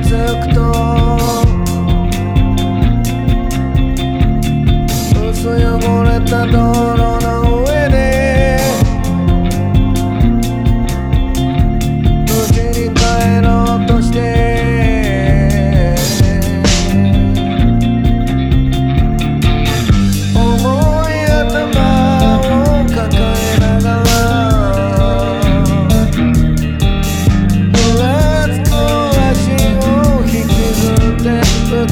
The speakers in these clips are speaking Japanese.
づくと。薄汚れた道路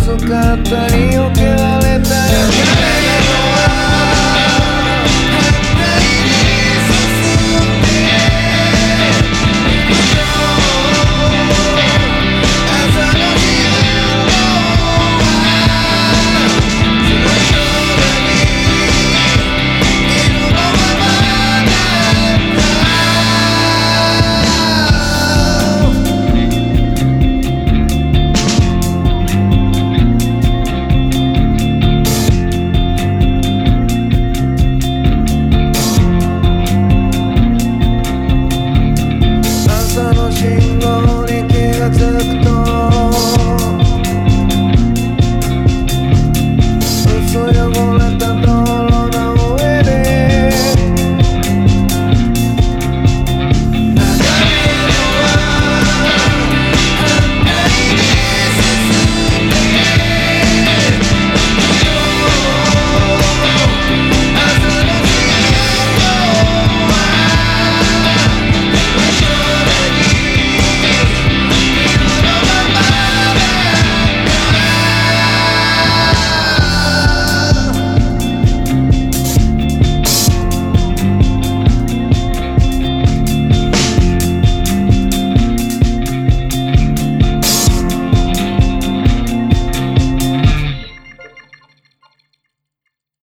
細かったりけは